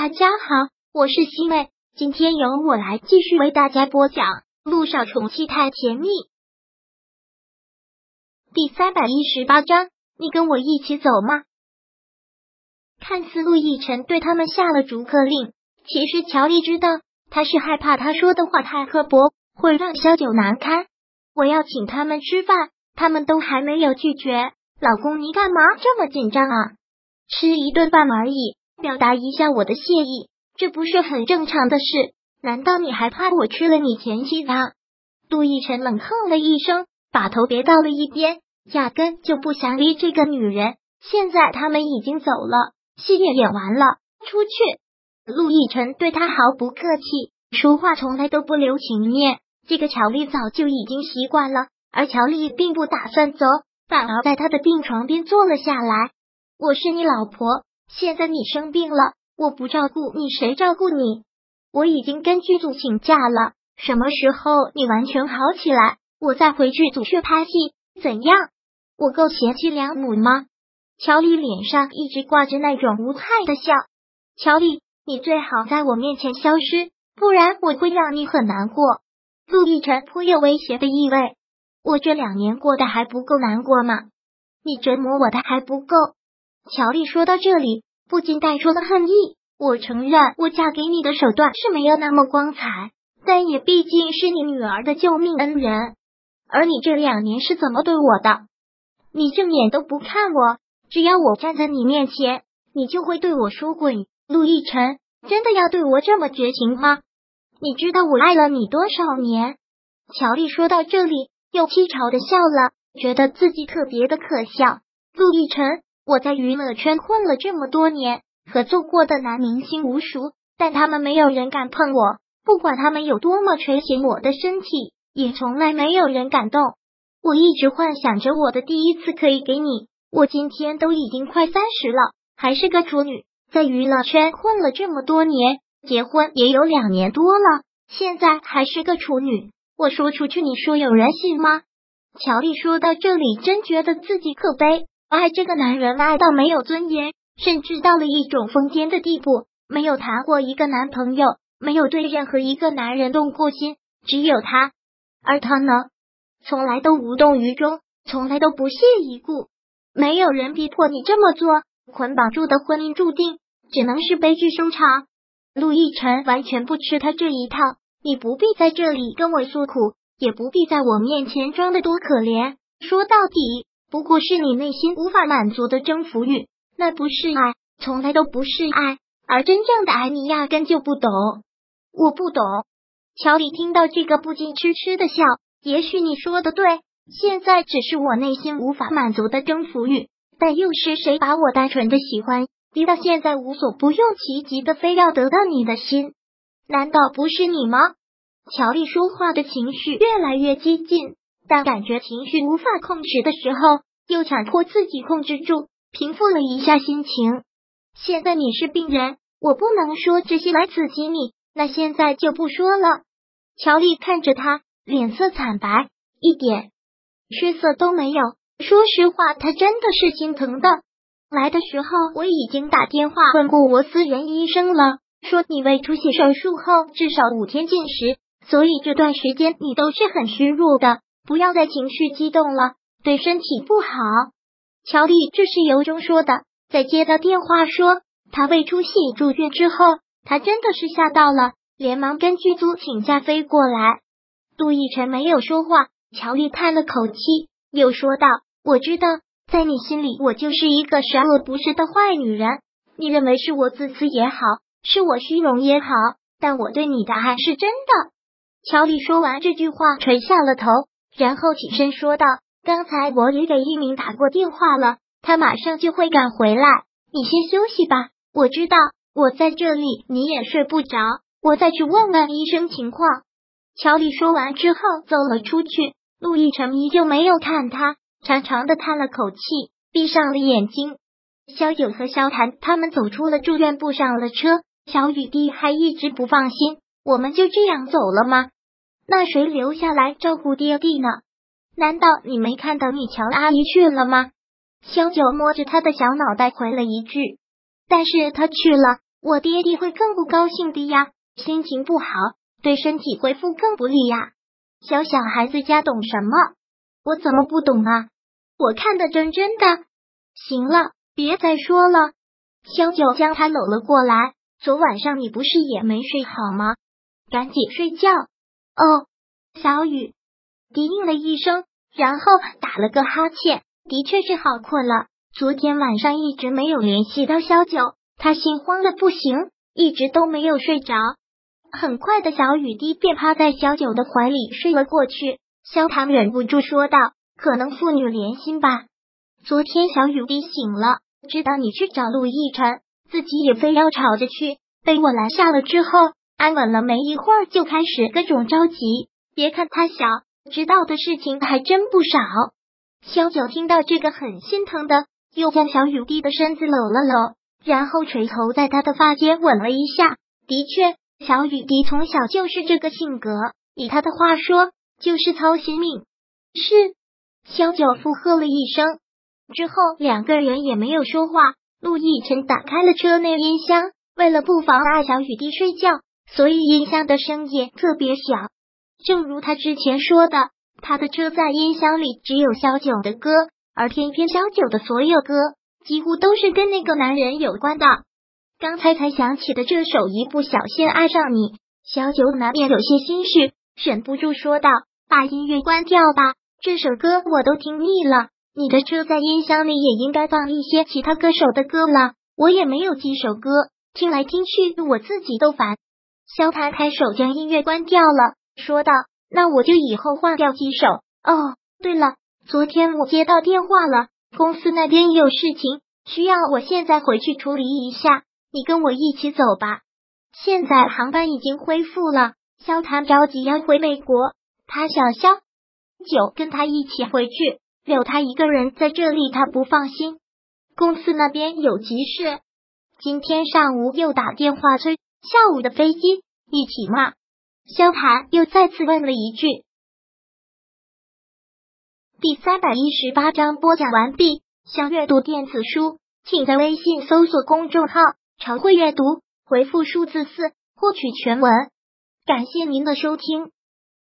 大家好，我是西妹，今天由我来继续为大家播讲《路上宠妻太甜蜜》第三百一十八章。你跟我一起走吗？看似陆亦辰对他们下了逐客令，其实乔丽知道他是害怕他说的话太刻薄，会让萧九难堪。我要请他们吃饭，他们都还没有拒绝。老公，你干嘛这么紧张啊？吃一顿饭而已。表达一下我的谢意，这不是很正常的事？难道你还怕我吃了你前妻的？杜奕晨冷哼了一声，把头别到了一边，压根就不想理这个女人。现在他们已经走了，戏也演完了，出去。陆亦辰对他毫不客气，说话从来都不留情面。这个乔丽早就已经习惯了，而乔丽并不打算走，反而在他的病床边坐了下来。我是你老婆。现在你生病了，我不照顾你，谁照顾你？我已经跟剧组请假了，什么时候你完全好起来，我再回剧组去拍戏，怎样？我够贤妻良母吗？乔丽脸上一直挂着那种无害的笑。乔丽，你最好在我面前消失，不然我会让你很难过。陆亦辰颇有威胁的意味。我这两年过得还不够难过吗？你折磨我的还不够？乔丽说到这里，不禁带出了恨意。我承认，我嫁给你的手段是没有那么光彩，但也毕竟是你女儿的救命恩人。而你这两年是怎么对我的？你正眼都不看我，只要我站在你面前，你就会对我说滚。陆亦辰，真的要对我这么绝情吗？你知道我爱了你多少年？乔丽说到这里，又凄嘲的笑了，觉得自己特别的可笑。陆亦辰。我在娱乐圈混了这么多年，合作过的男明星无数，但他们没有人敢碰我。不管他们有多么垂涎我的身体，也从来没有人敢动。我一直幻想着我的第一次可以给你。我今天都已经快三十了，还是个处女，在娱乐圈混了这么多年，结婚也有两年多了，现在还是个处女。我说出去，你说有人信吗？乔丽说到这里，真觉得自己可悲。爱这个男人爱到没有尊严，甚至到了一种疯癫的地步。没有谈过一个男朋友，没有对任何一个男人动过心，只有他。而他呢，从来都无动于衷，从来都不屑一顾。没有人逼迫你这么做，捆绑住的婚姻注定只能是悲剧收场。陆亦辰完全不吃他这一套。你不必在这里跟我诉苦，也不必在我面前装的多可怜。说到底。不过是你内心无法满足的征服欲，那不是爱，从来都不是爱。而真正的爱，你压根就不懂。我不懂。乔丽听到这个，不禁痴痴的笑。也许你说的对，现在只是我内心无法满足的征服欲，但又是谁把我单纯的喜欢逼到现在无所不用其极的非要得到你的心？难道不是你吗？乔丽说话的情绪越来越激进。但感觉情绪无法控制的时候，又强迫自己控制住，平复了一下心情。现在你是病人，我不能说这些来刺激你，那现在就不说了。乔丽看着他，脸色惨白，一点血色都没有。说实话，他真的是心疼的。来的时候我已经打电话问过我私人医生了，说你胃出血手术后至少五天禁食，所以这段时间你都是很虚弱的。不要再情绪激动了，对身体不好。乔丽这是由衷说的。在接到电话说他胃出血住院之后，他真的是吓到了，连忙跟剧组请假飞过来。杜奕晨没有说话，乔丽叹了口气，又说道：“我知道，在你心里，我就是一个十恶不赦的坏女人。你认为是我自私也好，是我虚荣也好，但我对你的爱是真的。”乔丽说完这句话，垂下了头。然后起身说道：“刚才我也给一鸣打过电话了，他马上就会赶回来。你先休息吧，我知道我在这里你也睡不着，我再去问问医生情况。”乔丽说完之后走了出去，陆亦辰依旧没有看他，长长的叹了口气，闭上了眼睛。萧九和萧谭他们走出了住院部，上了车。小雨滴还一直不放心，我们就这样走了吗？那谁留下来照顾爹地呢？难道你没看到你乔阿姨去了吗？萧九摸着他的小脑袋回了一句：“但是他去了，我爹地会更不高兴的呀，心情不好，对身体恢复更不利呀。小小孩子家懂什么？我怎么不懂啊？我看的真真的。行了，别再说了。萧九将他搂了过来。昨晚上你不是也没睡好吗？赶紧睡觉。哦，小雨低应了一声，然后打了个哈欠。的确是好困了。昨天晚上一直没有联系到萧九，他心慌的不行，一直都没有睡着。很快的小雨滴便趴在小九的怀里睡了过去。萧唐忍不住说道：“可能父女连心吧。昨天小雨滴醒了，知道你去找陆亦辰，自己也非要吵着去，被我拦下了之后，安稳了没一会儿就开始各种着急。别看他小，知道的事情还真不少。”萧九听到这个很心疼的，又将小雨滴的身子搂了搂，然后垂头在他的发间吻了一下。的确。小雨滴从小就是这个性格，以他的话说，就是操心命。是，萧九附和了一声，之后两个人也没有说话。陆亦辰打开了车内音箱，为了不妨碍小雨滴睡觉，所以音箱的声音特别小。正如他之前说的，他的车载音箱里只有萧九的歌，而偏偏萧九的所有歌几乎都是跟那个男人有关的。刚才才想起的这首《一不小心爱上你》，小九难免有些心绪，忍不住说道：“把音乐关掉吧，这首歌我都听腻了。你的车在音箱里也应该放一些其他歌手的歌了，我也没有几首歌，听来听去我自己都烦。”萧谭抬手将音乐关掉了，说道：“那我就以后换掉几首。哦，对了，昨天我接到电话了，公司那边有事情，需要我现在回去处理一下。”你跟我一起走吧。现在航班已经恢复了，萧谭着急要回美国，他想萧九跟他一起回去，留他一个人在这里，他不放心。公司那边有急事，今天上午又打电话催下午的飞机，一起吗？萧谭又再次问了一句。第三百一十八章播讲完毕。想阅读电子书，请在微信搜索公众号。常会阅读，回复数字四获取全文。感谢您的收听。